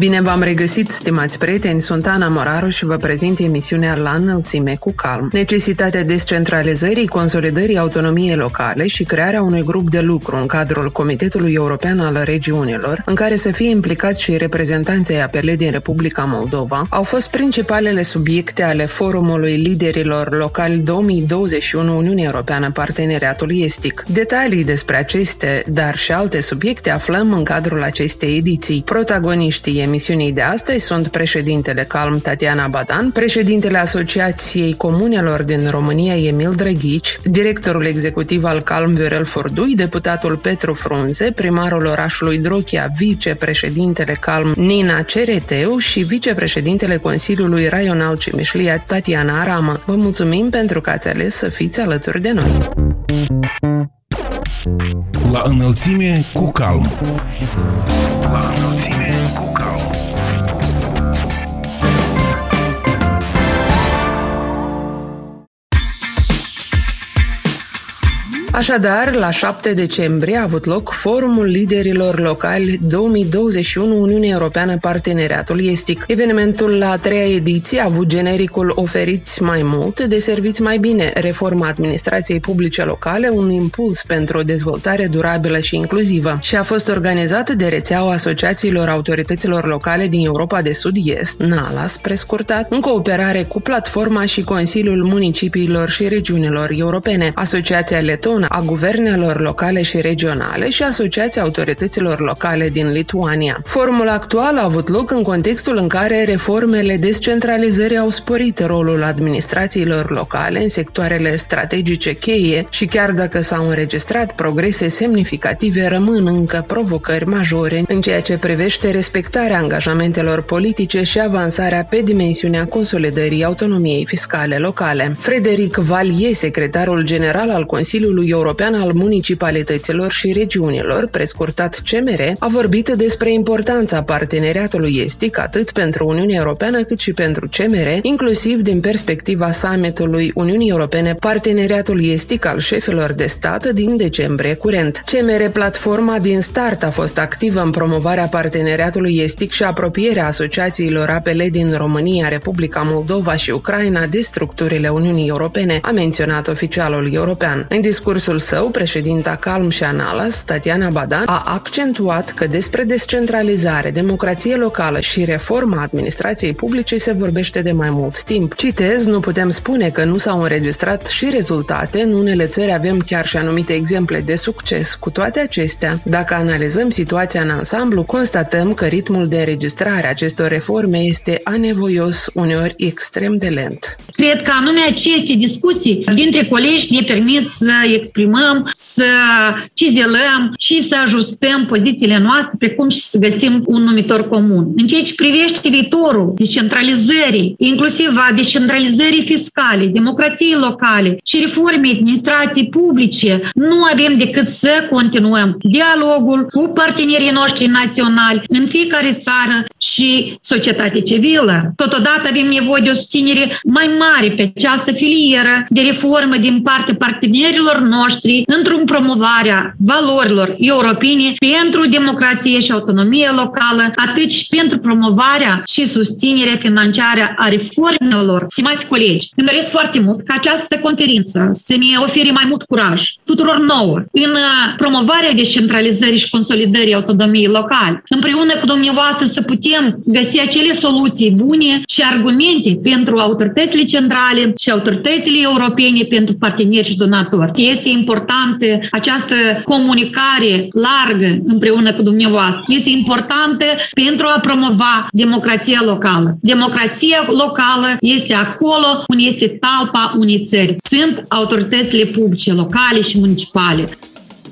Bine v-am regăsit, stimați prieteni, sunt Ana Moraru și vă prezint emisiunea La înălțime cu calm. Necesitatea descentralizării, consolidării autonomiei locale și crearea unui grup de lucru în cadrul Comitetului European al Regiunilor, în care să fie implicați și reprezentanții apele din Republica Moldova, au fost principalele subiecte ale forumului liderilor locali 2021 Uniunea Europeană Parteneriatul Estic. Detalii despre aceste, dar și alte subiecte aflăm în cadrul acestei ediții. Protagoniștii emisiunii de astăzi sunt președintele Calm Tatiana Badan, președintele Asociației Comunelor din România Emil Drăghici, directorul executiv al Calm Viorel Fordui, deputatul Petru Frunze, primarul orașului Drochia, vicepreședintele Calm Nina Cereteu și vicepreședintele Consiliului Raional Cimișlia Tatiana Aramă. Vă mulțumim pentru că ați ales să fiți alături de noi. La înălțime cu calm. La înălțime. Așadar, la 7 decembrie a avut loc Forumul Liderilor Locali 2021 Uniunea Europeană Parteneriatul Estic. Evenimentul la a treia ediție a avut genericul Oferiți mai mult, de serviți mai bine, reforma administrației publice locale, un impuls pentru o dezvoltare durabilă și inclusivă și a fost organizat de rețeaua asociațiilor autorităților locale din Europa de Sud-Est, NALAS, prescurtat, în cooperare cu platforma și Consiliul Municipiilor și Regiunilor Europene, Asociația Leton Comună a Guvernelor Locale și Regionale și Asociația Autorităților Locale din Lituania. Forumul actual a avut loc în contextul în care reformele descentralizării au sporit rolul administrațiilor locale în sectoarele strategice cheie și chiar dacă s-au înregistrat progrese semnificative, rămân încă provocări majore în ceea ce privește respectarea angajamentelor politice și avansarea pe dimensiunea consolidării autonomiei fiscale locale. Frederic Valie, secretarul general al Consiliului European al Municipalităților și Regiunilor, prescurtat CMR, a vorbit despre importanța parteneriatului estic atât pentru Uniunea Europeană cât și pentru CMR, inclusiv din perspectiva summitului Uniunii Europene Parteneriatul Estic al șefilor de stat din decembrie curent. CMR Platforma din start a fost activă în promovarea parteneriatului estic și apropierea asociațiilor apele din România, Republica Moldova și Ucraina de structurile Uniunii Europene, a menționat oficialul european. În discurs discursul său, președinta Calm și Analas, Tatiana Badan, a accentuat că despre descentralizare, democrație locală și reforma administrației publice se vorbește de mai mult timp. Citez, nu putem spune că nu s-au înregistrat și rezultate, în unele țări avem chiar și anumite exemple de succes. Cu toate acestea, dacă analizăm situația în ansamblu, constatăm că ritmul de înregistrare a acestor reforme este anevoios, uneori extrem de lent. Cred că anume aceste discuții dintre colegi ne permit să exprimăm, să cizelăm și să ajustăm pozițiile noastre, precum și să găsim un numitor comun. În ceea ce privește viitorul descentralizării, inclusiv a descentralizării fiscale, democrației locale și reformei administrației publice, nu avem decât să continuăm dialogul cu partenerii noștri naționali în fiecare țară și societate civilă. Totodată avem nevoie de o susținere mai mare pe această filieră de reformă din partea partenerilor noștri într-un promovarea valorilor europene pentru democrație și autonomie locală, atât și pentru promovarea și susținerea financiară a reformelor. Stimați colegi, îmi doresc foarte mult ca această conferință să ne ofere mai mult curaj tuturor nouă în uh, promovarea descentralizării și consolidării autonomiei locale. Împreună cu dumneavoastră să putem găsi acele soluții bune și argumente pentru autoritățile centrale și autoritățile europene pentru parteneri și donatori. Este importantă această comunicare largă împreună cu dumneavoastră. Este importantă pentru a promova democrația locală. Democrația locală este acolo unde este talpa unei țări. Sunt autoritățile publice, locale și municipale.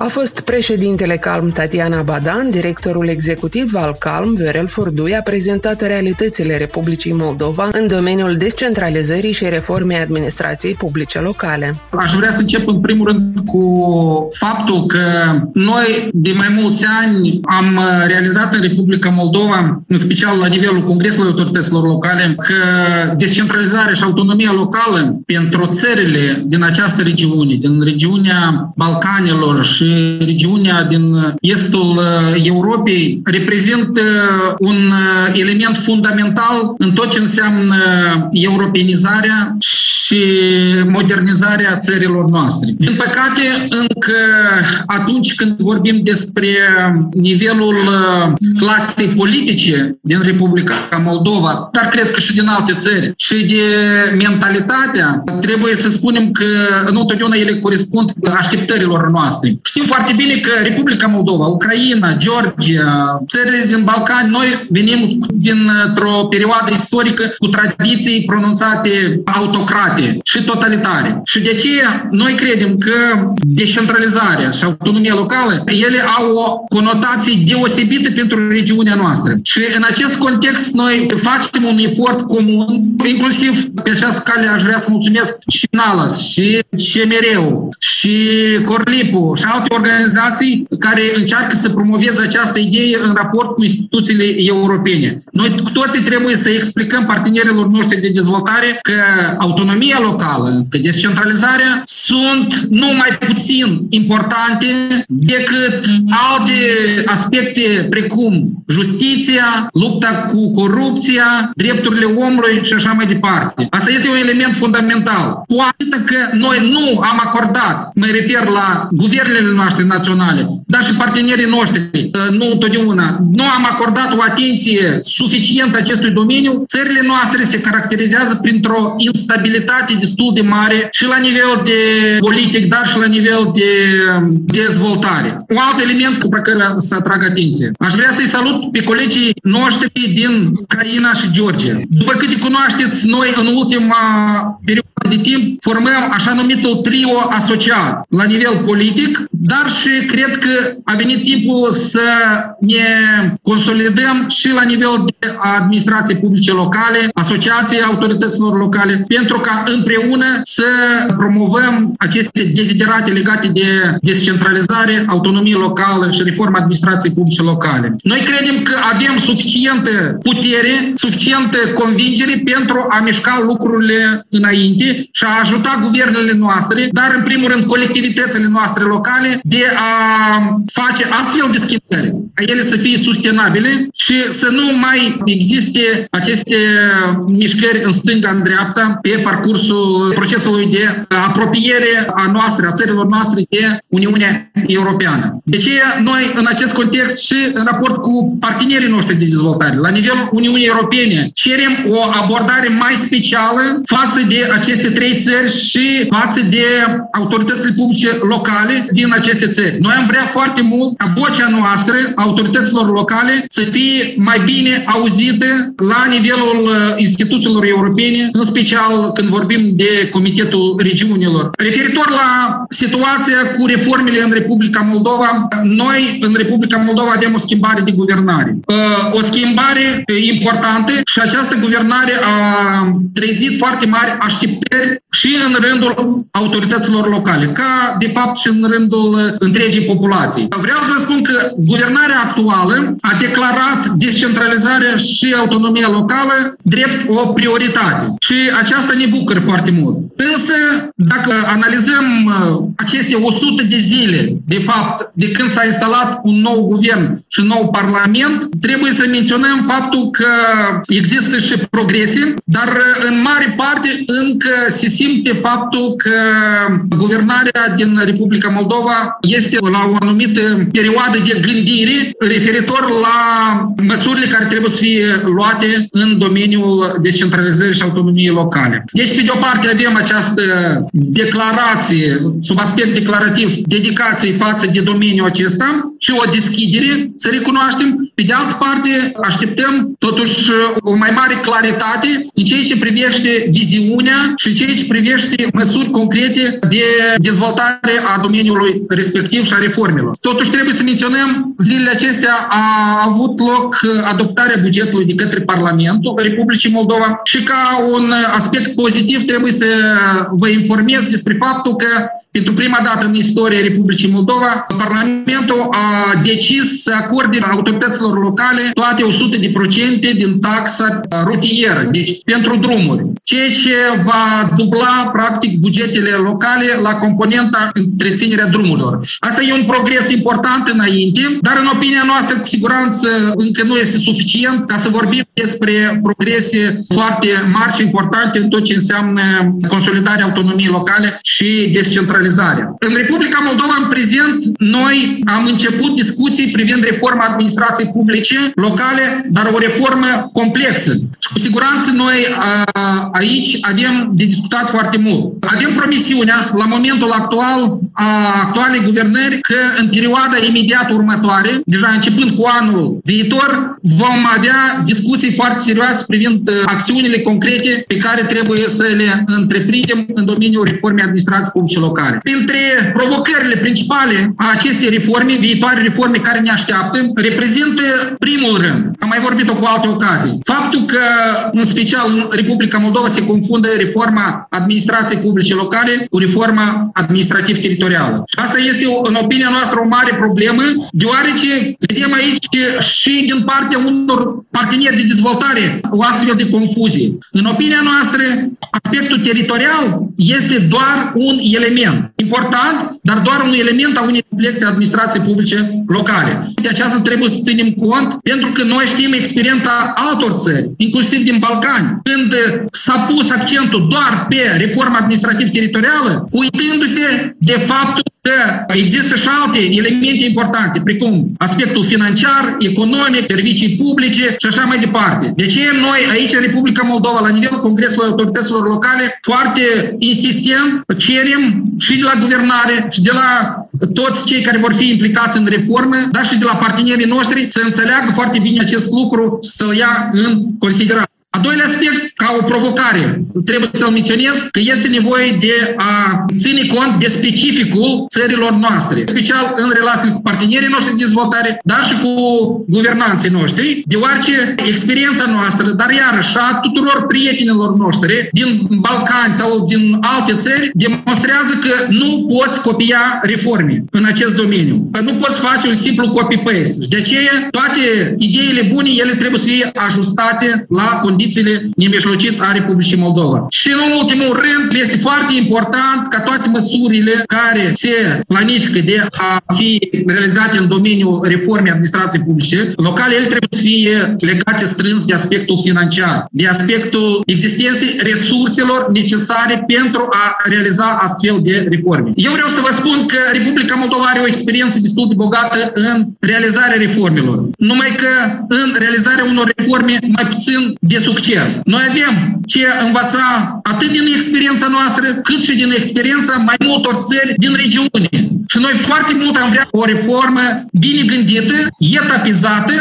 A fost președintele Calm Tatiana Badan, directorul executiv al Calm, Viorel Fordui, a prezentat realitățile Republicii Moldova în domeniul descentralizării și reformei administrației publice locale. Aș vrea să încep în primul rând cu faptul că noi de mai mulți ani am realizat în Republica Moldova, în special la nivelul Congresului Autorităților Locale, că descentralizarea și autonomia locală pentru țările din această regiune, din regiunea Balcanilor și regiunea din estul uh, Europei reprezintă un uh, element fundamental în tot ce înseamnă europenizarea și modernizarea țărilor noastre. Din păcate, încă atunci când vorbim despre nivelul uh, clasei politice din Republica Moldova, dar cred că și din alte țări, și de mentalitatea, trebuie să spunem că nu întotdeauna ele corespund așteptărilor noastre. Știm foarte bine că Republica Moldova, Ucraina, Georgia, țările din Balcani, noi venim dintr-o perioadă istorică cu tradiții pronunțate autocrate și totalitare. Și de ce noi credem că descentralizarea și autonomia locală, ele au o conotație deosebită pentru regiunea noastră. Și în acest context noi facem un efort comun, inclusiv pe această cale aș vrea să mulțumesc și NALAS, și CMR-ul, și Corlipu, și alte organizații care încearcă să promoveze această idee în raport cu instituțiile europene. Noi cu toții trebuie să explicăm partenerilor noștri de dezvoltare că autonomia locală, că descentralizarea sunt nu mai puțin importante decât alte aspecte precum justiția, lupta cu corupția, drepturile omului și așa mai departe. Asta este un element fundamental. Cu atât că noi nu am acordat, mă refer la guvernele noastre naționale, dar și partenerii noștri, ă, nu întotdeauna, nu am acordat o atenție suficientă acestui domeniu, țările noastre se caracterizează printr-o instabilitate destul de mare și la nivel de politic, dar și la nivel de dezvoltare. Un alt element pe care să atrag atenție. Aș vrea să-i salut pe colegii noștri din Ucraina și Georgia. După câte cunoașteți, noi în ultima perioadă de timp formăm așa numitul trio asociat la nivel politic, dar și cred că a venit timpul să ne consolidăm și la nivel de administrație publice locale, asociații autorităților locale, pentru ca împreună să promovăm aceste deziderate legate de descentralizare, autonomie locală și reforma administrației publice locale. Noi credem că avem suficientă putere, suficientă convingere pentru a mișca lucrurile înainte și a ajuta guvernele noastre, dar în primul rând colectivitățile noastre locale de a face astfel de schimbări, a ele să fie sustenabile și să nu mai existe aceste mișcări în stânga, în dreapta, pe parcursul procesului de apropiere a noastră, a țărilor noastre de Uniunea Europeană. De ce noi, în acest context și în raport cu partenerii noștri de dezvoltare, la nivelul Uniunii Europene, cerem o abordare mai specială față de aceste aceste trei țări și față de autoritățile publice locale din aceste țări. Noi am vrea foarte mult ca vocea noastră, autorităților locale, să fie mai bine auzită la nivelul uh, instituțiilor europene, în special când vorbim de Comitetul Regiunilor. Referitor la situația cu reformele în Republica Moldova, noi în Republica Moldova avem o schimbare de guvernare. Uh, o schimbare importantă și această guvernare a trezit foarte mari așteptări și în rândul autorităților locale, ca de fapt și în rândul întregii populații. Vreau să spun că guvernarea actuală a declarat descentralizarea și autonomia locală drept o prioritate. Și aceasta ne bucură foarte mult. Însă, dacă analizăm uh, aceste 100 de zile, de fapt, de când s-a instalat un nou guvern și un nou parlament, trebuie să menționăm faptul că există și progrese, dar uh, în mare parte încă se simte faptul că guvernarea din Republica Moldova este la o anumită perioadă de gândire referitor la măsurile care trebuie să fie luate în domeniul descentralizării și autonomiei locale. Deci, pe de o parte, avem această declarație, sub aspect declarativ, dedicație față de domeniul acesta și o deschidere, să recunoaștem. Pe de altă parte, așteptăm totuși o mai mare claritate în ceea ce privește viziunea și ceea ce privește măsuri concrete de dezvoltare a domeniului respectiv și a reformelor. Totuși trebuie să menționăm, zilele acestea a avut loc adoptarea bugetului de către Parlamentul Republicii Moldova și ca un aspect pozitiv trebuie să vă informez despre faptul că pentru prima dată în istoria Republicii Moldova, Parlamentul a decis să acorde autorităților locale toate 100% din taxa rutieră, deci pentru drumuri, ceea ce va dubla practic bugetele locale la componenta întreținerea drumurilor. Asta e un progres important înainte, dar în opinia noastră cu siguranță încă nu este suficient ca să vorbim despre progrese foarte mari și importante în tot ce înseamnă consolidarea autonomiei locale și descentralizarea centralizarea. În Republica Moldova, în prezent, noi am început discuții privind reforma administrației publice locale, dar o reformă complexă. Și cu siguranță noi a, aici avem de discutat foarte mult. Avem promisiunea, la momentul actual, a actualei guvernări, că în perioada imediat următoare, deja începând cu anul viitor, vom avea discuții foarte serioase privind acțiunile concrete pe care trebuie să le întreprindem în domeniul reformei administrației publice locale. Printre provocările principale a acestei reforme, viitoare reforme care ne așteaptă, reprezintă primul rând, am mai vorbit-o cu alte ocazii, faptul că, în special, în Republica Moldova se confundă reforma administrației publice locale cu reforma administrativ-teritorială. Asta este, în opinia noastră, o mare problemă, deoarece vedem aici și din partea unor parteneri de dezvoltare o astfel de confuzie. În opinia noastră, aspectul teritorial este doar un element important, dar doar un element a unei complexe administrații publice locale. De aceasta trebuie să ținem cont, pentru că noi știm experiența altor țări, inclusiv din Balcani, când s-a pus accentul doar pe reforma administrativ-teritorială, uitându-se de faptul că există și alte elemente importante, precum aspectul financiar, economic, servicii publice și așa mai departe. De ce noi aici în Republica Moldova, la nivelul Congresului Autorităților Locale, foarte insistent cerem și de la guvernare și de la toți cei care vor fi implicați în reformă, dar și de la partenerii noștri să înțeleagă foarte bine acest lucru, să-l ia în considerare. A doilea aspect, ca o provocare, trebuie să-l menționez, că este nevoie de a ține cont de specificul țărilor noastre, special în relații cu partenerii noștri de dezvoltare, dar și cu guvernanții noștri, deoarece experiența noastră, dar iarăși a tuturor prietenilor noștri din Balcani sau din alte țări, demonstrează că nu poți copia reforme în acest domeniu. Că nu poți face un simplu copy-paste. De aceea, toate ideile bune, ele trebuie să fie ajustate la condiții condițiile nemijlocit a Republicii Moldova. Și în ultimul rând, este foarte important ca toate măsurile care se planifică de a fi realizate în domeniul reformei administrației publice locale, ele trebuie să fie legate strâns de aspectul financiar, de aspectul existenței resurselor necesare pentru a realiza astfel de reforme. Eu vreau să vă spun că Republica Moldova are o experiență destul de bogată în realizarea reformelor. Numai că în realizarea unor reforme mai puțin de succes. Noi avem ce învăța atât din experiența noastră, cât și din experiența mai multor țări din regiune. Și noi foarte mult am vrea o reformă bine gândită, etapizată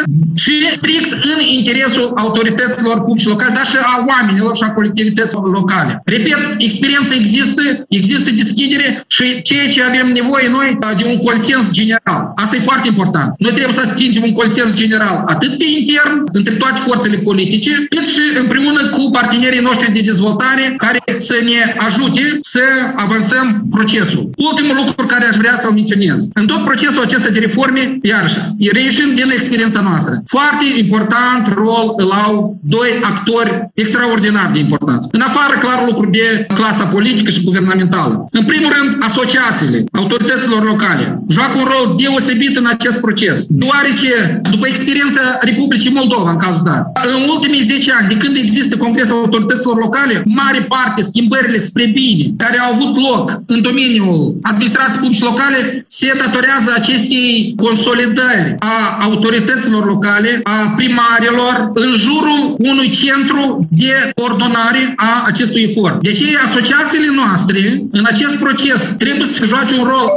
și strict în interesul autorităților publice locale, dar și a oamenilor și a colectivităților locale. Repet, experiența există, există deschidere și ceea ce avem nevoie noi de un consens general. Asta e foarte important. Noi trebuie să atingem un consens general atât pe intern, între toate forțele politice, cât și împreună cu partenerii noștri de dezvoltare care să ne ajute să avansăm procesul. Ultimul lucru care aș vrea să-l menționez. În tot procesul acesta de reforme, iarăși, reieșind din experiența noastră, foarte important rol îl au doi actori extraordinar de importanți. În afară, clar, lucru de clasa politică și guvernamentală. În primul rând, asociațiile autorităților locale joacă un rol deosebit în acest proces, deoarece, după experiența Republicii Moldova, în cazul dat, în ultimii 10 ani, de când există Congresul Autorităților Locale, mare parte schimbările spre bine care au avut loc în domeniul administrației publice locale se datorează acestei consolidări a autorităților locale, a primarilor, în jurul unui centru de coordonare a acestui efort. De aceea, asociațiile noastre, în acest proces, trebuie să joace un rol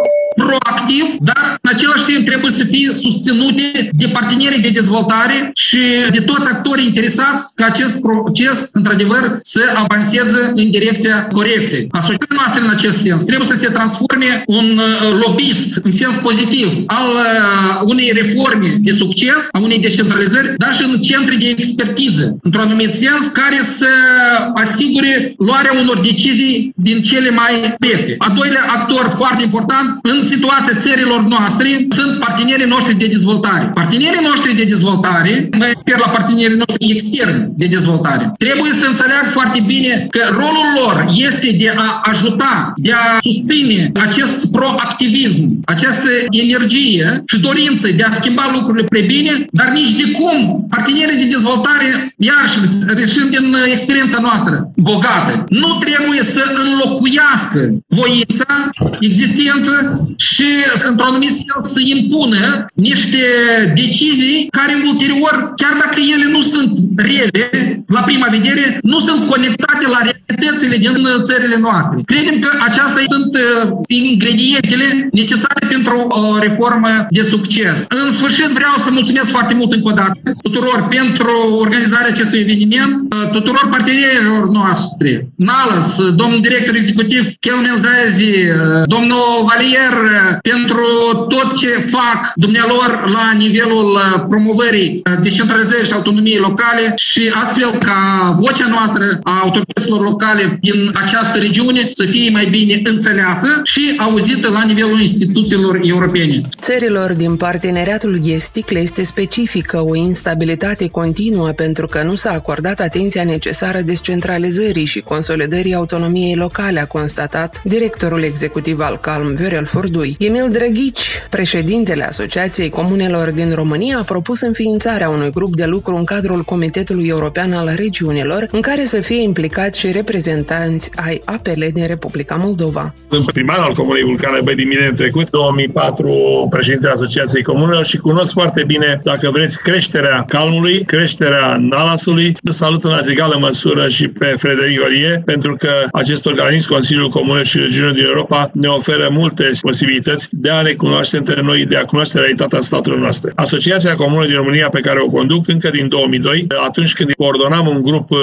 proactiv, dar în același timp trebuie să fie susținute de partenerii de dezvoltare și de toți actorii interesați ca acest proces, într-adevăr, să avanseze în direcția corectă. Asociația noastră în acest sens trebuie să se transforme un uh, lobbyist în sens pozitiv al uh, unei reforme de succes, a unei descentralizări, dar și în centre de expertiză, într-un anumit sens, care să asigure luarea unor decizii din cele mai proiecte. A doilea actor foarte important în situația țărilor noastre sunt partenerii noștri de dezvoltare. Partenerii noștri de dezvoltare, mă refer la partenerii noștri externi de dezvoltare, trebuie să înțeleagă foarte bine că rolul lor este de a ajuta, de a susține acest proactivism, această energie și dorință de a schimba lucrurile pre bine, dar nici de cum partenerii de dezvoltare, iar și din experiența noastră bogată, nu trebuie să înlocuiască voința existență și, într-un anumit sens, să impună niște decizii care ulterior, chiar dacă ele nu sunt rele, la prima vedere, nu sunt conectate la realitățile din țările noastre. Credem că aceasta sunt uh, ingredientele necesare pentru o reformă de succes. În sfârșit, vreau să mulțumesc foarte mult încă o dată tuturor pentru organizarea acestui eveniment, uh, tuturor partenerilor noastre, Nalas, domnul director executiv Kelmen Zazi, uh, domnul Valier, pentru tot ce fac dumnealor la nivelul promovării descentralizării și autonomiei locale și astfel ca vocea noastră a autorităților locale din această regiune să fie mai bine înțeleasă și auzită la nivelul instituțiilor europene. Țărilor din parteneriatul estic le este specifică o instabilitate continuă pentru că nu s-a acordat atenția necesară descentralizării și consolidării autonomiei locale, a constatat directorul executiv al Calm, Viorel Fordui. Emil Drăghici, președintele Asociației Comunelor din România, a propus înființarea unui grup de lucru în cadrul Comitetului European al Regiunilor, în care să fie implicați și reprezentanți ai APL din Republica Moldova. În primar al Comunei Vulcane Băi din mine trecut, 2004, președintele Asociației Comunelor și cunosc foarte bine, dacă vreți, creșterea calmului, creșterea Nalasului. Salut în egală măsură și pe Frederic Olie, pentru că acest organism, Consiliul Comunelor și Regiunilor din Europa, ne oferă multe posibilități de a ne cunoaște între noi, de a cunoaște realitatea statelor noastre. Asociația Comună din România pe care o conduc încă din 2002, atunci când coordonam un grup uh,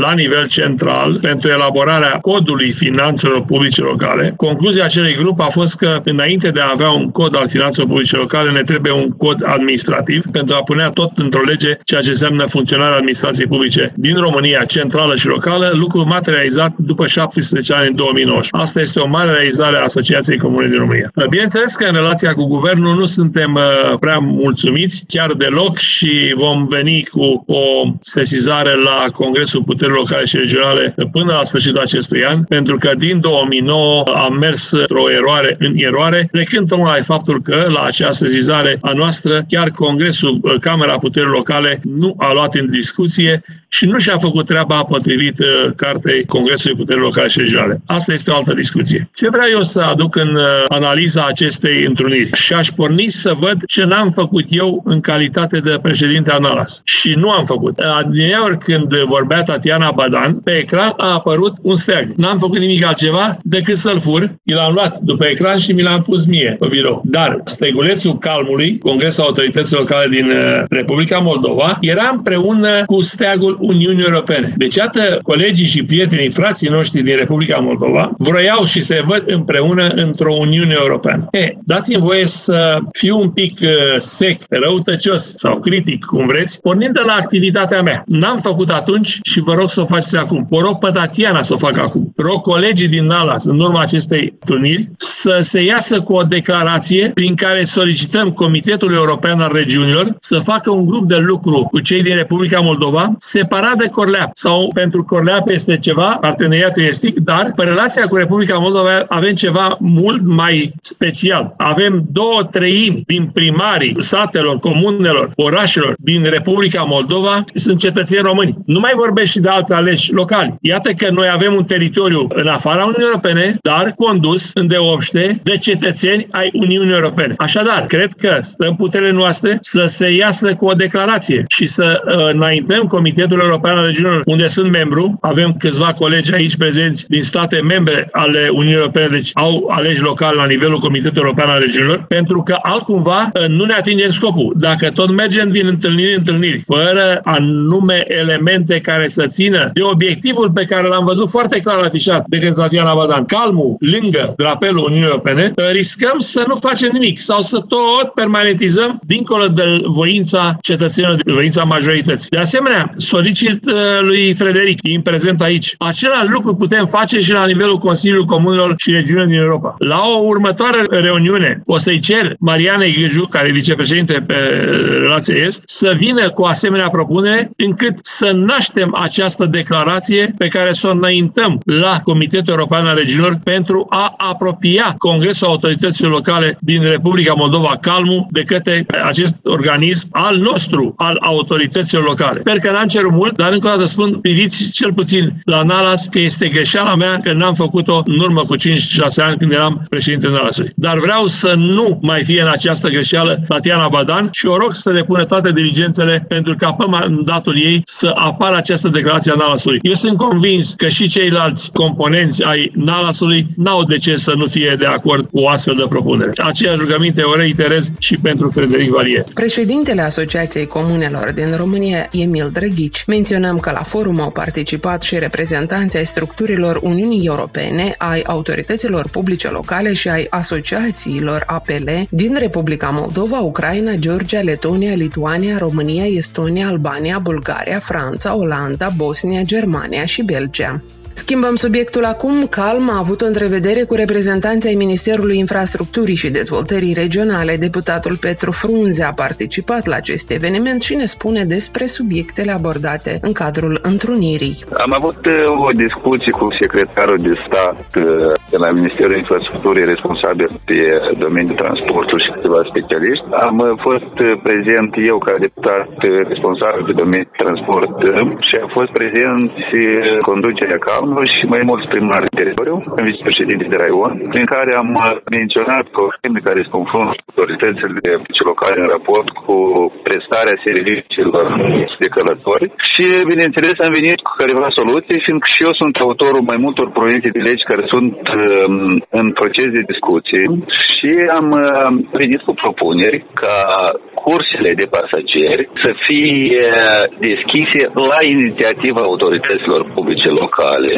la nivel central pentru elaborarea codului finanțelor publice locale, concluzia acelui grup a fost că înainte de a avea un cod al finanțelor publice locale, ne trebuie un cod administrativ pentru a punea tot într-o lege ceea ce înseamnă funcționarea administrației publice din România, centrală și locală, lucru materializat după 17 ani în 2009. Asta este o mare realizare a Asociației Comune din România. Bineînțeles că în relația cu guvernul nu suntem uh, prea mulțumiți, chiar deloc, și vom veni cu o sesizare la Congresul Puterilor Locale și Regionale până la sfârșitul acestui an, pentru că din 2009 am mers într-o eroare în eroare, plecând tocmai la faptul că la acea sesizare a noastră, chiar Congresul uh, Camera Puterilor Locale nu a luat în discuție și nu și-a făcut treaba potrivit uh, cartei Congresului Puterilor Locale și Regionale. Asta este o altă discuție. Ce vreau eu să aduc în uh, analiza acestei întruniri? Și aș porni să văd ce n-am făcut eu în calitate de președinte Analas. Și nu am făcut. Adineori când vorbea Tatiana Badan, pe ecran a apărut un steag. N-am făcut nimic altceva decât să-l fur. Mi l-am luat după ecran și mi l-am pus mie pe birou. Dar stegulețul calmului, Congresul Autorităților Locale din uh, Republica Moldova, era împreună cu steagul Uniunii Europene. Deci, iată, colegii și prietenii, frații noștri din Republica Moldova, vroiau și se văd împreună într-o Uniune Europeană. E, dați-mi voie să fiu un pic uh, sec, răutăcios sau critic, cum vreți, pornind de la activitatea mea. N-am făcut atunci și vă rog să o faceți acum. Vă rog pe Tatiana să o facă acum. Rog colegii din Nalas, în urma acestei turniri, să se iasă cu o declarație prin care solicităm Comitetul European al Regiunilor să facă un grup de lucru cu cei din Republica Moldova, separat de Corleap. Sau pentru Corleap este ceva, parteneriatul estic, dar pe relația cu Republica Moldova avem ceva mult mai special. Avem două treimi din primarii satelor, comunelor, orașelor din Republica Moldova sunt cetățeni români. Nu mai vorbesc și de alți aleși locali. Iată că noi avem un teritoriu teritoriu în afara Uniunii Europene, dar condus în deopște de cetățeni ai Uniunii Europene. Așadar, cred că stă în puterile noastre să se iasă cu o declarație și să uh, înaintăm Comitetul European al Regiunilor, unde sunt membru. Avem câțiva colegi aici prezenți din state membre ale Uniunii Europene, deci au aleși locale la nivelul Comitetului European al Regiunilor, pentru că altcumva uh, nu ne atingem scopul. Dacă tot mergem din întâlniri în întâlniri, fără anume elemente care să țină de obiectivul pe care l-am văzut foarte clar afișat de către Tatiana Badan, calmul lângă drapelul Uniunii Europene, uh, riscăm să nu facem nimic sau să tot permanentizăm dincolo de voința cetățenilor, de voința majorității. De asemenea, solicit uh, lui Frederic, din prezent aici, același lucru putem face și la nivelul Consiliului Comunilor și Regiunilor din Europa. La o următoare reuniune o să-i cer Marianei Gâju, care e vicepreședinte pe relație est, să vină cu asemenea propunere încât să naștem această declarație pe care să o înaintăm la Comitetul European al Regiunilor pentru a apropia Congresul Autorităților Locale din Republica Moldova Calmu de către acest organism al nostru, al autorităților locale. Sper că n-am cerut mult, dar încă o dată spun, priviți cel puțin la Nalas că este greșeala mea că n-am făcut-o în urmă cu 5-6 ani când eram președinte Nalasului. Dar vreau să nu mai fie în această greșeală Tatiana Badan și o rog să depună toate diligențele pentru ca pe mandatul ei să apară această declarație a Nalasului. Eu sunt convins că și ceilalți componenți ai Nalasului n-au de ce să nu fie de acord cu o astfel de propunere. Aceeași rugăminte o reiterez și pentru Frederic Valier. Președintele Asociației Comunelor din România, Emil Drăghici, menționăm că la forum au participat și reprezentanții ai structurilor Uniunii Europene, ai autorităților publice locale și ai asociațiilor APL din Republica Moldova, Ucraina, Georgia, Letonia, Lituania, România, Estonia, Albania, Bulgaria, Franța, Olanda, Bosnia, Germania și Belgia. Schimbăm subiectul acum. Calm a avut o întrevedere cu reprezentanții ai Ministerului Infrastructurii și Dezvoltării Regionale. Deputatul Petru Frunze a participat la acest eveniment și ne spune despre subiectele abordate în cadrul întrunirii. Am avut uh, o discuție cu secretarul de stat uh, de la Ministerul Infrastructurii responsabil pe domeniul transportului și câteva specialiști. Am uh, fost prezent eu ca deputat responsabil pe domeniul transport și a fost prezent conducerea CALM și mai mulți primari de teritoriu, în vicepreședinte de raion, prin care am menționat probleme care se confruntă cu autoritățile locale în raport cu prestarea serviciilor de călători. Și, bineînțeles, am venit cu careva soluții, fiindcă și eu sunt autorul mai multor proiecte de legi care sunt um, în proces de discuție și am uh, venit cu propuneri ca cursele de pasageri să fie deschise la inițiativa autorităților publice locale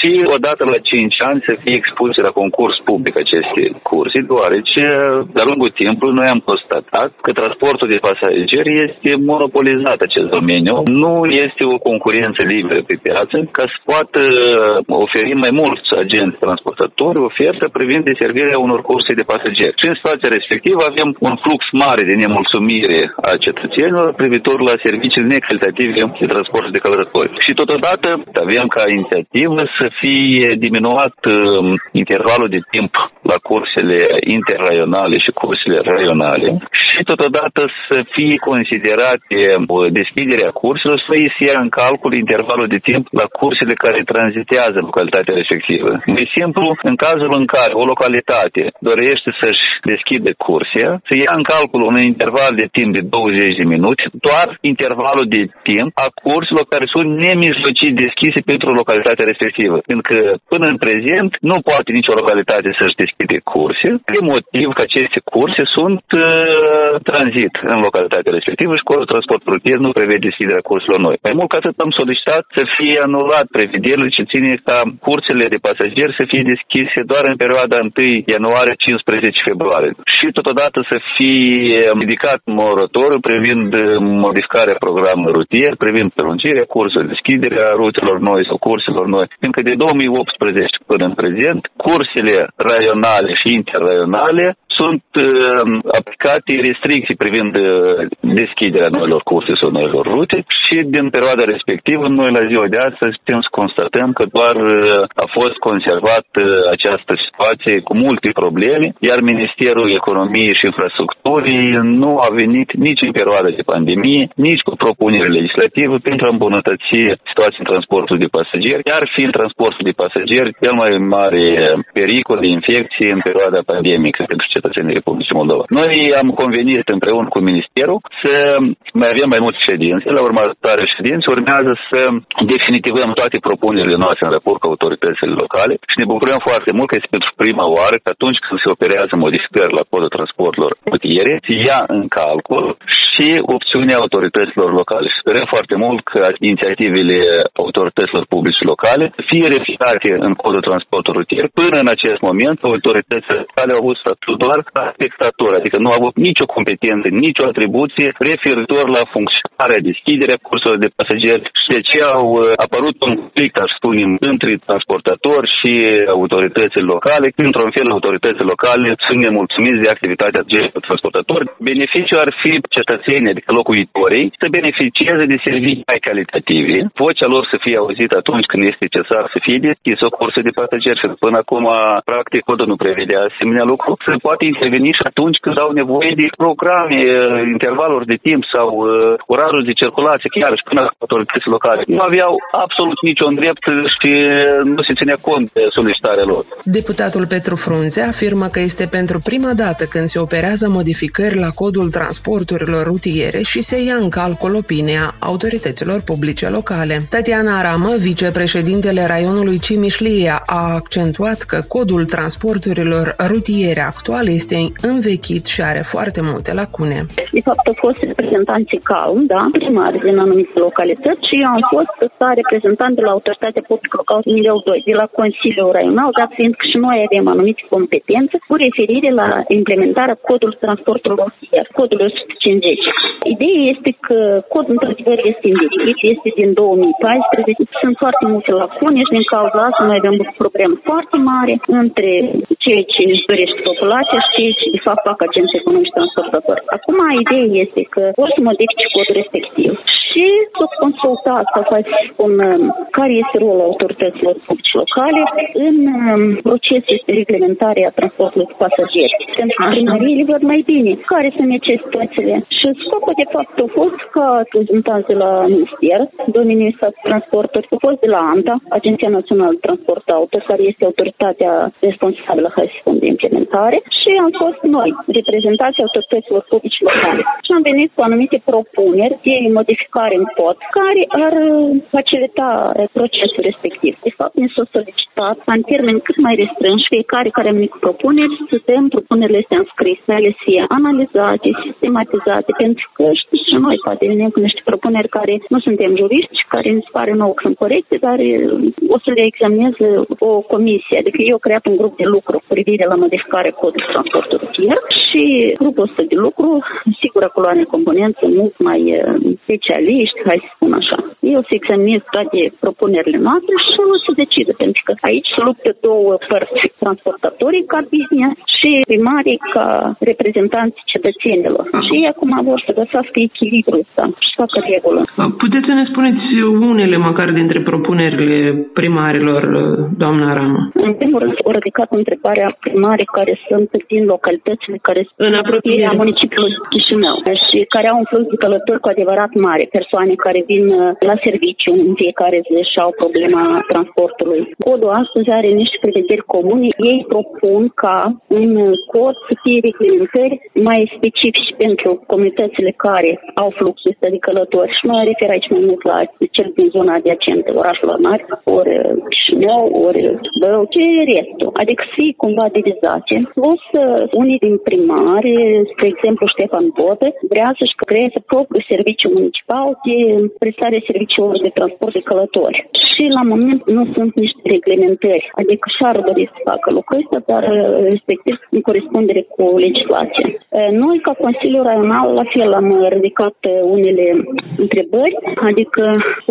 și odată la 5 ani să fie expuse la concurs public aceste curse, deoarece de-a lungul timpului noi am constatat că transportul de pasageri este monopolizat acest domeniu. Nu este o concurență liberă pe piață ca să poată oferi mai mulți agenți transportatori ofertă privind deservirea unor curse de pasageri. Și în situația respectivă avem un flux mare de nemulțumire a cetățenilor privitor la serviciile necalitative de transport de călători. Și totodată avem ca inițiativă să fie diminuat uh, intervalul de timp la cursele interraionale și cursele raionale și totodată să fie considerate uh, deschiderea curselor să se ia în calcul intervalul de timp la cursele care tranzitează localitatea respectivă. De simplu, în cazul în care o localitate dorește să-și deschide cursia, să ia în calcul un interval de timp de 20 de minute, doar intervalul de timp a curselor care sunt nemijlocit deschise pentru localitatea respectivă pentru că până în prezent nu poate nicio localitate să-și deschide curse, de motiv că aceste curse sunt uh, tranzit în localitatea respectivă și Codul Transport Rutier nu prevede deschiderea curselor noi. Mai mult ca atât am solicitat să fie anulat prevederile ce ține ca cursele de pasageri să fie deschise doar în perioada 1 ianuarie-15 februarie. Și totodată să fie ridicat moratoriu privind modificarea programului rutier, privind prelungirea curselor, deschiderea rutelor noi sau curselor noi, fiindcă de 2018 până în prezent, cursele raionale și interraionale sunt aplicate restricții privind deschiderea noilor curse sau noilor rute și din perioada respectivă noi la ziua de astăzi putem să constatăm că doar a fost conservat această situație cu multe probleme, iar Ministerul Economiei și Infrastructurii nu a venit nici în perioada de pandemie, nici cu propuneri legislative pentru a îmbunătăți situația în transportul de pasageri, iar fiind transportul de pasageri cel mai mare pericol de infecție în perioada pandemică pentru cetățenii Republicii Moldova. Noi am convenit împreună cu Ministerul să mai avem mai multe ședințe. La următoare ședințe urmează să definitivăm toate propunerile noastre în raport cu autoritățile locale și ne bucurăm foarte mult că este pentru prima oară că atunci când se operează modificări la codul transporturilor rutiere, se ia în calcul și opțiunea autorităților locale. Și sperăm foarte mult că inițiativele autorităților publice locale fie reflectate în codul transportului rutier. Până în acest moment, autoritățile locale au avut statut doar ca spectator, adică nu au avut nicio competență, nicio atribuție referitor la funcționarea, deschiderea cursurilor de pasageri și de ce au uh, apărut un conflict, aș spune, între transportatori și autoritățile locale. Într-un fel, autoritățile locale sunt nemulțumiți de activitatea acestor transportatori. Beneficiul ar fi cetățenii, adică locuitorii, să beneficieze de servicii mai calitative, vocea lor să fie auzită atunci când este necesar să fie deschis o cursă de pasageri și până acum, practic, codul nu prevedea asemenea lucru, să poate interveni și atunci când au nevoie de programe, intervaluri de timp sau uh, orarul de circulație, chiar și până autorități locale. Nu aveau absolut niciun drept și nu se ținea cont de solicitarea lor. Deputatul Petru Frunze afirmă că este pentru prima dată când se operează modificări la codul transporturilor rutiere și se ia în calcul opinia autorităților publice locale. Tatiana Aramă, vicepreședintele raionului Cimișlia, a accentuat că codul transporturilor rutiere actual este învechit și are foarte multe lacune. De fapt, au fost reprezentanții calm, da, primari din anumite localități și am fost ca reprezentant de la Autoritatea Publică Locală nivel 2, de la Consiliul Raional, dat fiind că și noi avem anumite competențe cu referire la implementarea codului transportului rutier, codul 150. Ideea este că codul într-adevăr este învechit, este din 2014, sunt foarte multe lacune și din cauza asta noi avem o problemă foarte mare între ceea ce își dorește populația și ceea ce de fapt fac agenții economici transportatori. Acum ideea este că vor să modifice codul respectiv și să consultați sau să spun um, care este rolul autorităților publice locale în um, procesul de reglementare a transportului cu pasageri. Pentru că primăriile văd mai bine care sunt necesitățile și scopul de fapt a fost ca reprezentanți de la Minister, domeniul transporturi, a fost de la ANTA, Agenția Națională de Transport Auto, care este autoritatea responsabilă, hai să spun, de implementare și am fost noi, reprezentații autorităților publice locale. Și am venit cu anumite propuneri de modificare în pod, care ar facilita procesul respectiv. De fapt, ne s-a solicitat în termen cât mai restrâns fiecare care a venit cu propuneri să dăm propunerile astea înscrise, ele să fie analizate, sistematizate, pentru că știți și noi poate venim cu niște propuneri care nu suntem juriști, care ne pare nou că sunt corecte, dar o să le examineze o comisie. Adică eu creat un grup de lucru cu privire la modificarea codului transportului rutier și grupul ăsta de lucru, sigur, acolo are componență mult mai specialiști, hai să spun așa. Eu să examinez toate propunerile noastre și o să decidă, pentru că aici se luptă două părți, transportatorii ca business și primarii ca reprezentanți cetățenilor. Și ei acum vor să găsească echilibrul ăsta și să facă regulă. Puteți să ne spuneți unele măcar dintre propunerile primarilor, doamna Ramă? În primul rând, au ridicat întrebarea primarii care sunt din localitățile care sunt în apropierea municipiului Chișinău și care au un flux de călători cu adevărat mare, persoane care vin uh, la serviciu în fiecare zi și au problema transportului. Codul astăzi are niște prevederi comune. Ei propun ca în cod să fie reglementări mai specifice pentru comunitățile care au fluxul ăsta de călători și mă refer aici mai mult la cel din zona adiacentă, orașul mari, ori Chișinău, ori Bău, ce e restul. Adică să fie cumva divizate. Plus, uh, unii din primari, spre exemplu Ștefan Bobe, vrea să-și creeze propriul serviciu municipal de prestare serviciu 10 ore de transport de călători. Și la moment nu sunt niște reglementări, adică și-ar dori să facă lucrul ăsta, dar respectiv în corespundere cu legislația. Noi, ca Consiliul Raional, la fel am ridicat unele întrebări, adică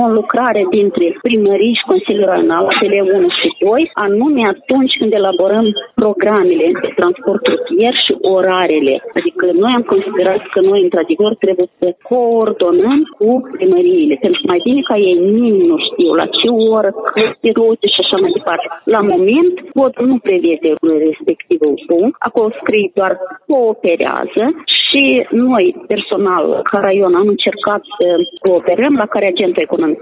o lucrare dintre primării și Consiliul Raional, cele 1 și 2, anume atunci când elaborăm programele de transport rutier și orarele. Adică noi am considerat că noi, într-adevăr, trebuie să coordonăm cu primăriile, pentru că mai bine ca ei nimeni nu știu la ce oră, câte rute și așa mai departe. La moment, codul nu prevede respectivul punct. Acolo scrie doar cooperează și noi, personal, ca raion, am încercat să cooperăm, la care agentul economic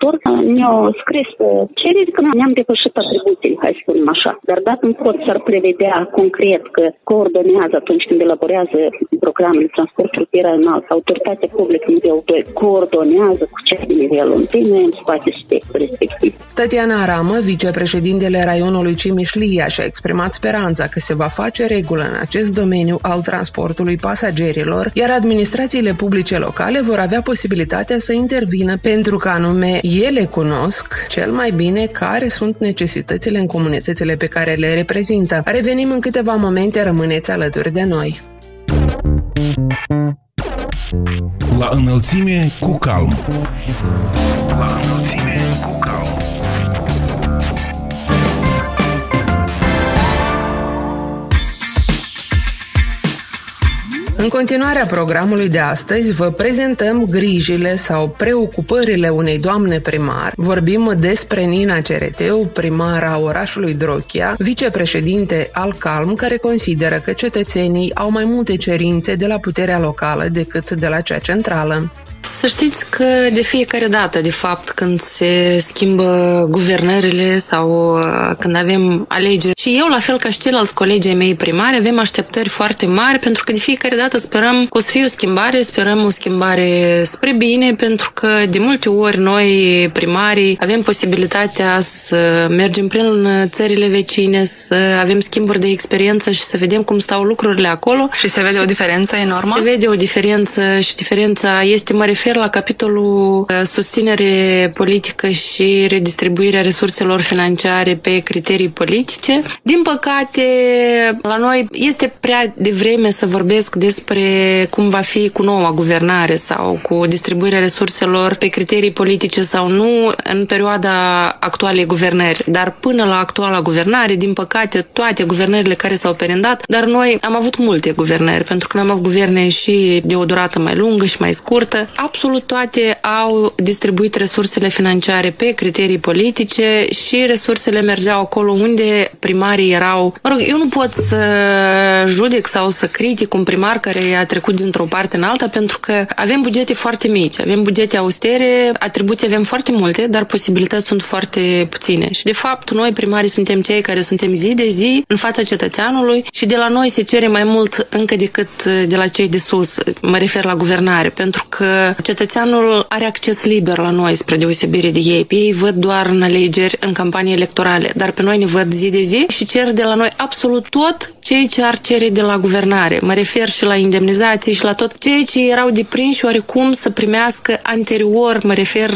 transportator ne-a scris pe cereri că ne-am depășit atribuțiile, hai să spunem așa. Dar dacă în cod s-ar prevedea concret că coordonează atunci când elaborează programele de transport rutier înalt, autoritatea publică nivel 2 coordonează cu cel de nivelul 1, noi am spate subiectul respectiv. Tatiana Aramă, vicepreședintele raionului Cimișlia, și-a exprimat speranța că se va face regulă în acest domeniu al transportului pas pasagerilor, iar administrațiile publice locale vor avea posibilitatea să intervină pentru că anume ele cunosc cel mai bine care sunt necesitățile în comunitățile pe care le reprezintă. Revenim în câteva momente, rămâneți alături de noi. La înălțime cu calm. La înălțime În continuarea programului de astăzi vă prezentăm grijile sau preocupările unei doamne primar. Vorbim despre Nina Cereteu, primara orașului Drochia, vicepreședinte al Calm, care consideră că cetățenii au mai multe cerințe de la puterea locală decât de la cea centrală. Să știți că de fiecare dată, de fapt, când se schimbă guvernările sau uh, când avem alegeri, și eu, la fel ca și ceilalți colegii mei primari, avem așteptări foarte mari pentru că de fiecare dată sperăm că o să fie o schimbare, sperăm o schimbare spre bine, pentru că de multe ori noi, primarii, avem posibilitatea să mergem prin țările vecine, să avem schimburi de experiență și să vedem cum stau lucrurile acolo. Și se vede o diferență enormă? Se vede o diferență și diferența este mă refer la capitolul uh, susținere politică și redistribuirea resurselor financiare pe criterii politice. Din păcate, la noi este prea devreme să vorbesc despre cum va fi cu noua guvernare sau cu distribuirea resurselor pe criterii politice sau nu în perioada actualei guvernări. Dar până la actuala guvernare, din păcate, toate guvernările care s-au perindat, dar noi am avut multe guvernări, pentru că am avut guverne și de o durată mai lungă și mai scurtă. Absolut toate au distribuit resursele financiare pe criterii politice și resursele mergeau acolo unde primarii erau... Mă rog, eu nu pot să judec sau să critic un primar care a trecut dintr-o parte în alta pentru că avem bugete foarte mici, avem bugete austere, atribuții avem foarte multe, dar posibilități sunt foarte puține. Și de fapt, noi primarii suntem cei care suntem zi de zi în fața cetățeanului și de la noi se cere mai mult încă decât de la cei de sus. Mă refer la guvernare, pentru că cetățeanul are acces liber la noi, spre deosebire de ei. Pe ei văd doar în alegeri, în campanii electorale, dar pe noi ne văd zi de zi și cer de la noi absolut tot ceea ce ar cere de la guvernare. Mă refer și la indemnizații și la tot ceea ce erau deprinși oarecum să primească anterior, mă refer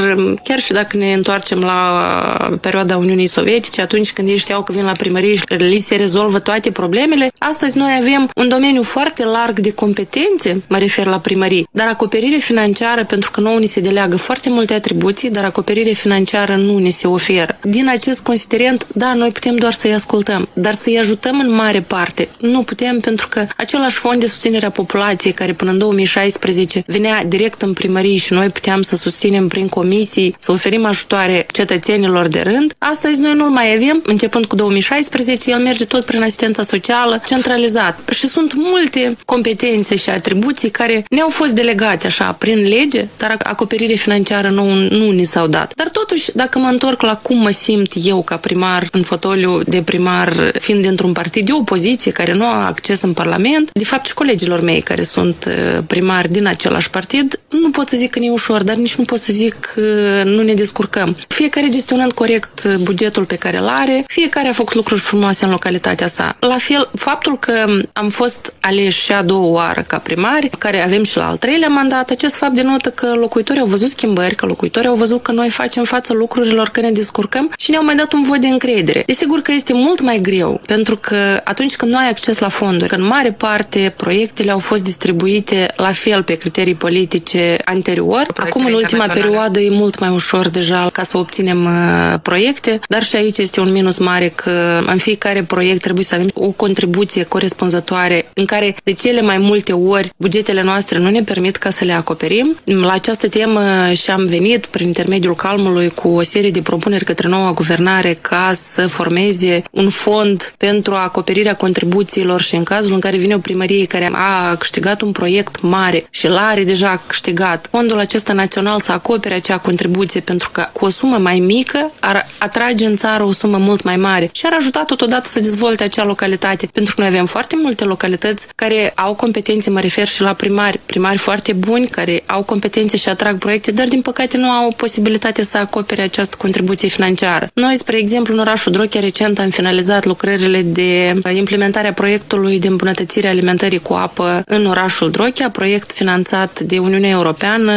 chiar și dacă ne întoarcem la perioada Uniunii Sovietice, atunci când ei știau că vin la primărie și li se rezolvă toate problemele. Astăzi noi avem un domeniu foarte larg de competențe, mă refer la primării, dar acoperire financiară, pentru că nouă ni se deleagă foarte multe atribuții, dar acoperire financiară nu ne se oferă. Din acest considerent, da, noi putem doar să-i ascultăm, dar să-i ajutăm în mare parte. Nu putem pentru că același fond de susținere a populației care până în 2016 venea direct în primărie și noi puteam să susținem prin comisii, să oferim ajutoare cetățenilor de rând, astăzi noi nu-l mai avem, începând cu 2016, el merge tot prin asistența socială centralizat. Și sunt multe competențe și atribuții care ne-au fost delegate așa prin lege, dar acoperire financiară nu, nu ni s-au dat. Dar totuși, dacă mă întorc la cum mă simt eu ca primar în fotoliu de primar, fiind dintr-un partid de opoziție care nu au acces în Parlament, de fapt și colegilor mei care sunt uh, primari din același partid, nu pot să zic că nu e ușor, dar nici nu pot să zic că nu ne descurcăm. Fiecare gestionând corect bugetul pe care îl are, fiecare a făcut lucruri frumoase în localitatea sa. La fel, faptul că am fost aleși și a doua oară ca primari, care avem și la al treilea mandat, acest fapt de denotă că locuitorii au văzut schimbări, că locuitorii au văzut că noi facem față lucrurilor, că ne descurcăm și ne-au mai dat un vot de încredere. Desigur că este mult mai greu, pentru că atunci când nu ai acces la fonduri, că în mare parte proiectele au fost distribuite la fel pe criterii politice anterior. Acum, în ultima perioadă, e mult mai ușor deja ca să obținem uh, proiecte, dar și aici este un minus mare că în fiecare proiect trebuie să avem o contribuție corespunzătoare în care de cele mai multe ori bugetele noastre nu ne permit ca să le acoperim. La această temă și-am venit prin intermediul calmului cu o serie de propuneri către noua guvernare ca să formeze un fond pentru acoperirea contribuțiilor și în cazul în care vine o primărie care a câștigat un proiect mare și l-are deja câștigat, fondul acesta național să acopere acea contribuție pentru că cu o sumă mai mică ar atrage în țară o sumă mult mai mare și ar ajuta totodată să dezvolte acea localitate. Pentru că noi avem foarte multe localități care au competențe, mă refer și la primari, primari foarte buni care au competențe și atrag proiecte, dar din păcate nu au posibilitate să acopere această contribuție financiară. Noi, spre exemplu, în orașul Drochea recent am finalizat lucrările de implementare a proiectului de îmbunătățire alimentării cu apă în orașul Drochea, proiect finanțat de Uniunea Europeană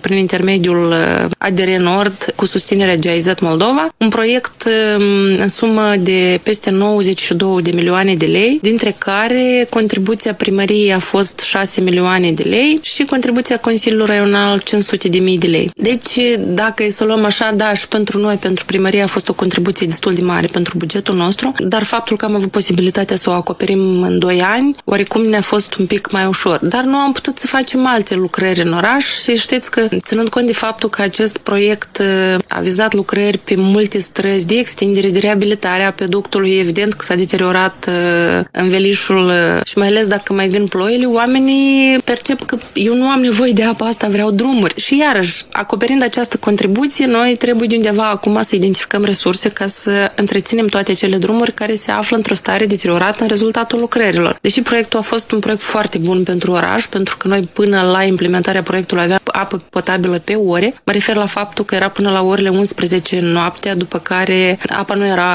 prin intermediul ADR Nord cu susținerea GIZ Moldova, un proiect um, în sumă de peste 92 de milioane de lei, dintre care contribuția primăriei a fost 6 milioane de lei și contribuția Consiliului Raional 500 de mii de lei. Deci, dacă e să luăm așa, da, și pentru noi, pentru primărie a fost o contribuție destul de mare pentru bugetul nostru, dar faptul că am avut posibilitatea să o acoperim în 2 ani, oarecum ne-a fost un pic mai ușor. Dar nu am putut să facem alte lucrări în oraș și știți că, ținând cont de faptul că acest proiect uh, a vizat lucrări pe multe străzi de extindere, de reabilitare a peductului, evident că s-a deteriorat uh, învelișul uh, și mai ales dacă mai vin ploile, oamenii percep că eu nu am nevoie de apă asta, vreau drumuri. Și iarăși, acoperind această contribuție, noi trebuie de undeva acum să identificăm resurse ca să întreținem toate cele drumuri care se află într-o stare deteriorată în rezultatul lucrărilor. Deși proiectul a fost un proiect foarte bun pentru oraș, pentru că noi până la implementarea proiectului aveam apă potabilă pe ore, mă refer la faptul că era până la orele 11 noaptea, după care apa nu era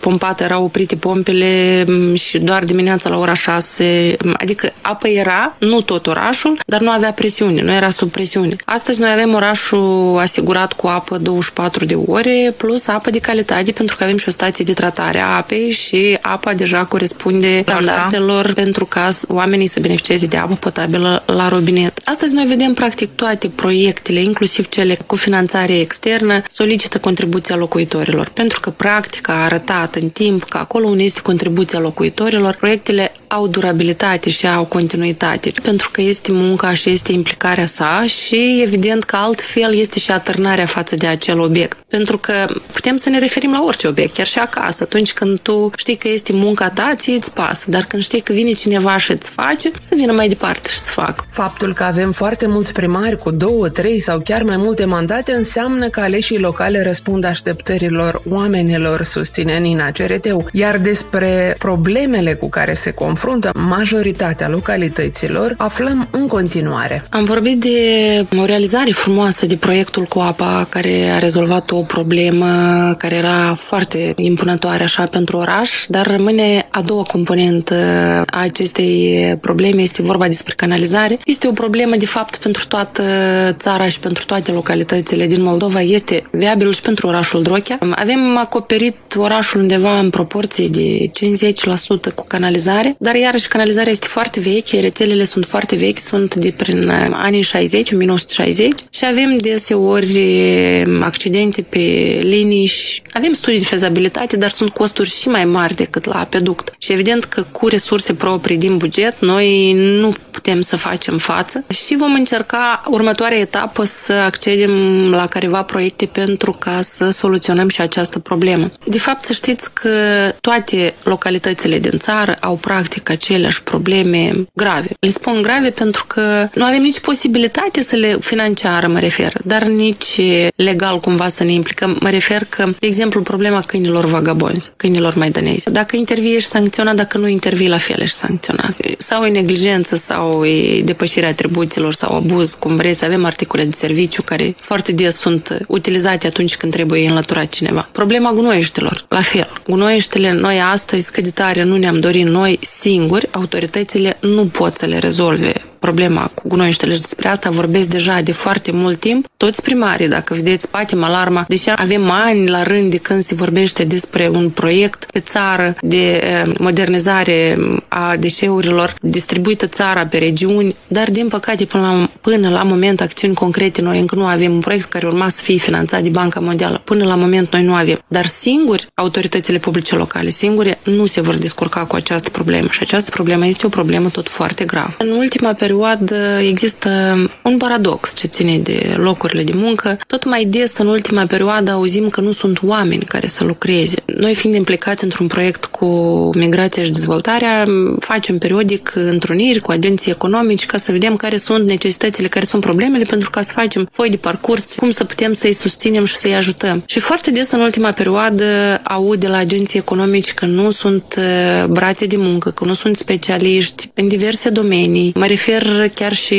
pompată, erau oprite pompele și doar dimineața la ora 6, adică apa era, nu tot orașul, dar nu avea presiune, nu era sub presiune. Astăzi noi avem orașul asigurat cu apă 24 de ore, plus apă de calitate, pentru că avem și o stație de tratare a apei și apa deja corespunde da, standardelor da. pentru ca oamenii să beneficieze de apă potabilă la robinet. Astăzi noi vedem practic toate proiectele, inclusiv cele cu finanțare externă, solicită contribuția locuitorilor, pentru că practica a arătat în timp că acolo unde este contribuția locuitorilor, proiectele au durabilitate și au continuitate, pentru că este munca și este implicarea sa și evident că altfel este și atârnarea față de acel obiect. Pentru că putem să ne referim la orice obiect, chiar și acasă. Atunci când tu știi că este munca ta, ție îți pasă, dar când știi că vine cineva și îți face, să vină mai departe și să facă. Faptul că avem foarte mulți primari cu două, trei sau chiar mai multe mandate înseamnă că aleșii locale răspund așteptărilor oamenilor, susține Nina Cereteu. Iar despre problemele cu care se confruntă majoritatea localităților, aflăm în continuare. Am vorbit de o realizare frumoasă de proiectul cu apa, care a rezolvat o problemă care era foarte impunătoare așa pentru oraș, dar rămâne a doua componentă a acestei probleme, este vorba despre canalizare. Este o problemă de fapt pentru toată țara și pentru toate localitățile din Moldova, este viabil și pentru orașul Drochea. Avem acoperit orașul undeva în proporție de 50% cu canalizare, dar iarăși canalizarea este foarte veche, rețelele sunt foarte vechi, sunt de prin anii 60, 1960 și avem deseori accidente pe linii și avem studii de fezabilitate, dar sunt costuri și mai mari decât la apeduct. Și evident că cu resurse proprii din buget noi nu putem să facem față și vom încerca următoarea etapă să accedem la careva proiecte pentru ca să soluționăm și această problemă. De fapt, să știți că toate localitățile din țară au practic aceleași probleme grave. Le spun grave pentru că nu avem nici posibilitate să le financiară, mă refer, dar nici legal cumva să ne implicăm. Mă refer că, de exemplu, problema câinilor vagabonzi, câinilor maidanezi. Dacă intervii, ești sancționat, dacă nu intervii, la fel ești sancționat. Sau e neglijență, sau e depășirea atribuțiilor, sau abuz, cum vreți. Avem articole de serviciu care foarte des sunt utilizate atunci când trebuie înlăturat cineva. Problema gunoieștilor, la fel. Gunoieștile, noi astăzi, cât de tare nu ne-am dorit noi singuri, autoritățile nu pot să le rezolve problema cu gunoi și despre asta vorbesc deja de foarte mult timp. Toți primarii, dacă vedeți, batem alarma, deși avem ani la rând de când se vorbește despre un proiect pe țară de modernizare a deșeurilor, distribuită țara pe regiuni, dar din păcate până la, până la moment acțiuni concrete noi încă nu avem un proiect care urma să fie finanțat de Banca Mondială. Până la moment noi nu avem. Dar singuri, autoritățile publice locale, singuri, nu se vor descurca cu această problemă și această problemă este o problemă tot foarte gravă. În ultima perioadă există un paradox ce ține de locurile de muncă. Tot mai des în ultima perioadă auzim că nu sunt oameni care să lucreze. Noi fiind implicați într-un proiect cu migrația și dezvoltarea, facem periodic întruniri cu agenții economici ca să vedem care sunt necesitățile, care sunt problemele, pentru ca să facem foi de parcurs, cum să putem să-i susținem și să-i ajutăm. Și foarte des în ultima perioadă aud de la agenții economici că nu sunt uh, brațe de muncă, că nu sunt specialiști în diverse domenii. Mă refer chiar și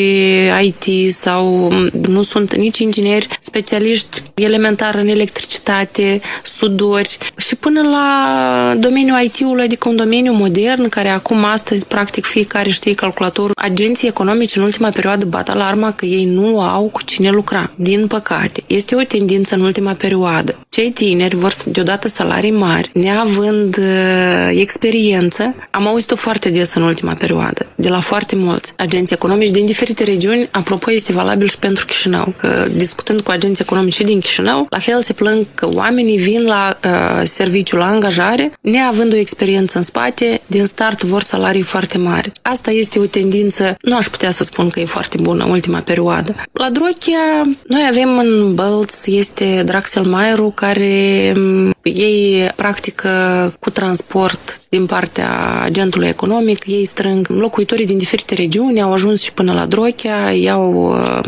IT sau nu sunt nici ingineri specialiști elementar în electricitate, sudori și până la domeniul IT-ului, adică un domeniu modern care acum astăzi practic fiecare știe calculatorul. Agenții economici în ultima perioadă bat alarma că ei nu au cu cine lucra. Din păcate, este o tendință în ultima perioadă. Cei tineri vor deodată salarii mari, neavând uh, experiență. Am auzit-o foarte des în ultima perioadă, de la foarte mulți agenți economici din diferite regiuni. Apropo, este valabil și pentru Chișinău, că discutând cu agenți economici din Chișinău, la fel se plâng că oamenii vin la uh, serviciul la angajare, neavând o experiență în spate, din start vor salarii foarte mari. Asta este o tendință, nu aș putea să spun că e foarte bună în ultima perioadă. La Drochia, noi avem în Bălț, este Draxel Mairu, care mm, ei practică cu transport din partea agentului economic, ei strâng locuitorii din diferite regiuni, au ajuns și până la Drochea, iau uh,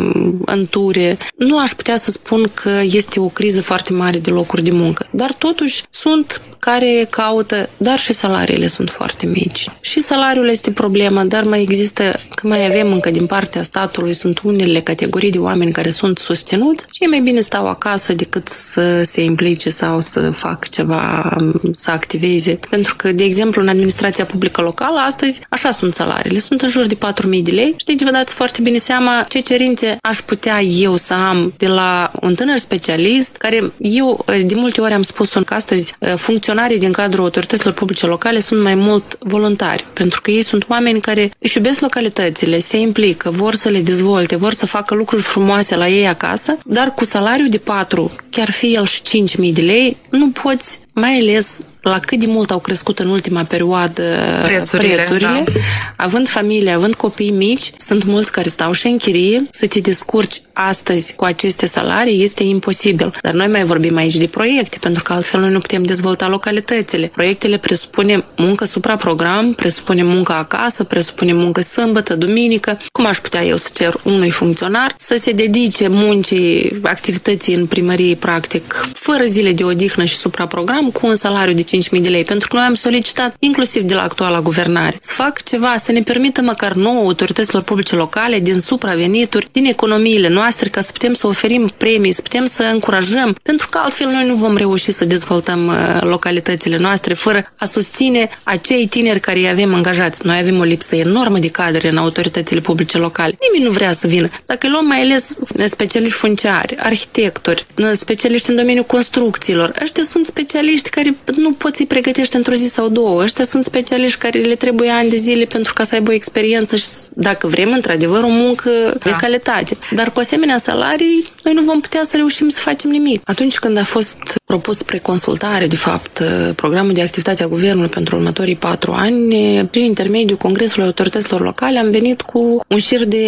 în ture. Nu aș putea să spun că este o criză foarte mare de locuri de muncă, dar totuși sunt care caută, dar și salariile sunt foarte mici. Și salariul este problema, dar mai există, că mai avem încă din partea statului, sunt unele categorii de oameni care sunt susținuți și mai bine stau acasă decât să se implice sau să facă ceva, să activeze. Pentru că, de exemplu, în administrația publică locală, astăzi, așa sunt salariile. Sunt în jur de 4.000 de lei și deci vă dați foarte bine seama ce cerințe aș putea eu să am de la un tânăr specialist, care eu de multe ori am spus că astăzi funcționarii din cadrul autorităților publice locale sunt mai mult voluntari, pentru că ei sunt oameni care își iubesc localitățile, se implică, vor să le dezvolte, vor să facă lucruri frumoase la ei acasă, dar cu salariu de 4, chiar fi el și 5.000 de lei, nu poți, mai ales la cât de mult au crescut în ultima perioadă prețurile, prețurile da. având familie, având copii mici, sunt mulți care stau și în chirie, să te descurci astăzi cu aceste salarii este imposibil. Dar noi mai vorbim aici de proiecte, pentru că altfel noi nu putem dezvolta localitățile. Proiectele presupune muncă supraprogram, presupune muncă acasă, presupune muncă sâmbătă, duminică. Cum aș putea eu să cer unui funcționar să se dedice muncii, activității în primărie, practic, fără zile de odihnă și supraprogram, cu un salariu de 5.000 de lei? Pentru că noi am solicitat, inclusiv de la actuala guvernare, să fac ceva, să ne permită măcar nouă autorităților publice locale din supravenituri, din economiile noastre, noastre ca să putem să oferim premii, să putem să încurajăm, pentru că altfel noi nu vom reuși să dezvoltăm uh, localitățile noastre fără a susține acei tineri care îi avem angajați. Noi avem o lipsă enormă de cadre în autoritățile publice locale. Nimeni nu vrea să vină. Dacă luăm mai ales specialiști funciari, arhitectori, specialiști în domeniul construcțiilor, ăștia sunt specialiști care nu poți să-i pregătești într-o zi sau două. Ăștia sunt specialiști care le trebuie ani de zile pentru ca să aibă o experiență și dacă vrem, într-adevăr, o muncă da. de calitate. Dar cu asemenea salarii, noi nu vom putea să reușim să facem nimic. Atunci când a fost propus preconsultare, de fapt, programul de activitate a Guvernului pentru următorii patru ani, prin intermediul Congresului Autorităților Locale, am venit cu un șir de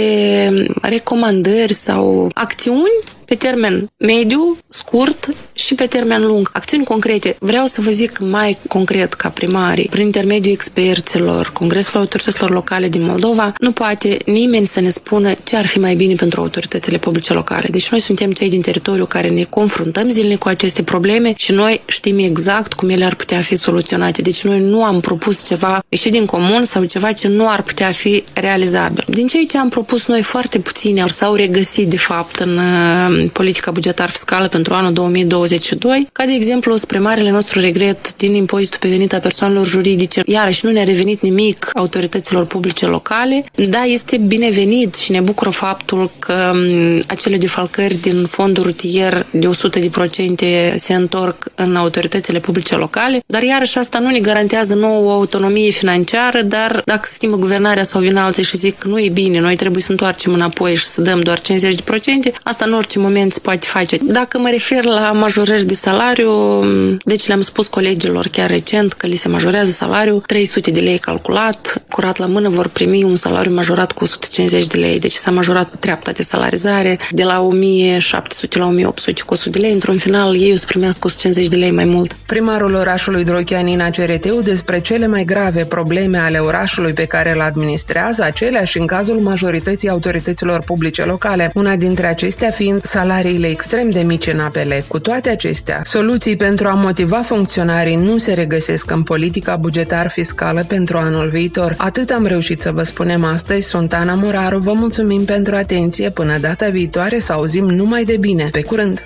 recomandări sau acțiuni pe termen mediu, scurt și pe termen lung. Acțiuni concrete. Vreau să vă zic mai concret ca primarii, prin intermediul experților, Congresul Autorităților Locale din Moldova, nu poate nimeni să ne spună ce ar fi mai bine pentru autoritățile publice locale. Deci noi suntem cei din teritoriu care ne confruntăm zilnic cu aceste probleme și noi știm exact cum ele ar putea fi soluționate. Deci noi nu am propus ceva ieșit din comun sau ceva ce nu ar putea fi realizabil. Din ceea ce am propus noi foarte puține s-au regăsit de fapt în politica bugetar fiscală pentru anul 2022, ca de exemplu spre marele nostru regret din impozitul pe venit a persoanelor juridice. Iarăși nu ne-a revenit nimic autorităților publice locale. Da, este binevenit și ne bucură faptul că acele defalcări din fondul rutier de 100% se întorc în autoritățile publice locale, dar iarăși asta nu ne garantează nouă autonomie financiară, dar dacă schimbă guvernarea sau vin alții și zic că nu e bine, noi trebuie să întoarcem înapoi și să dăm doar 50%, asta în orice moment se poate face. Dacă mă refer la majorări de salariu, deci le-am spus colegilor chiar recent că li se majorează salariul, 300 de lei calculat, curat la mână vor primi un salariu majorat cu 150 de lei, deci s-a majorat pe treapta de salarizare de la 1700 la 1800 cu 100 de lei, într-un final ei o să primească 150 de lei mai mult. Primarul orașului Drochianina CRT despre cele mai grave probleme ale orașului pe care îl administrează, aceleași în cazul majorității autorităților publice locale, una dintre acestea fiind salariile extrem de mici în apele. Cu toate acestea, soluții pentru a motiva funcționarii nu se regăsesc în politica bugetar-fiscală pentru anul viitor. Atât am reușit să vă spunem astăzi. Sunt Ana Moraru, vă mulțumim pentru atenție. Până data viitoare să auzim numai de bine. Pe curând!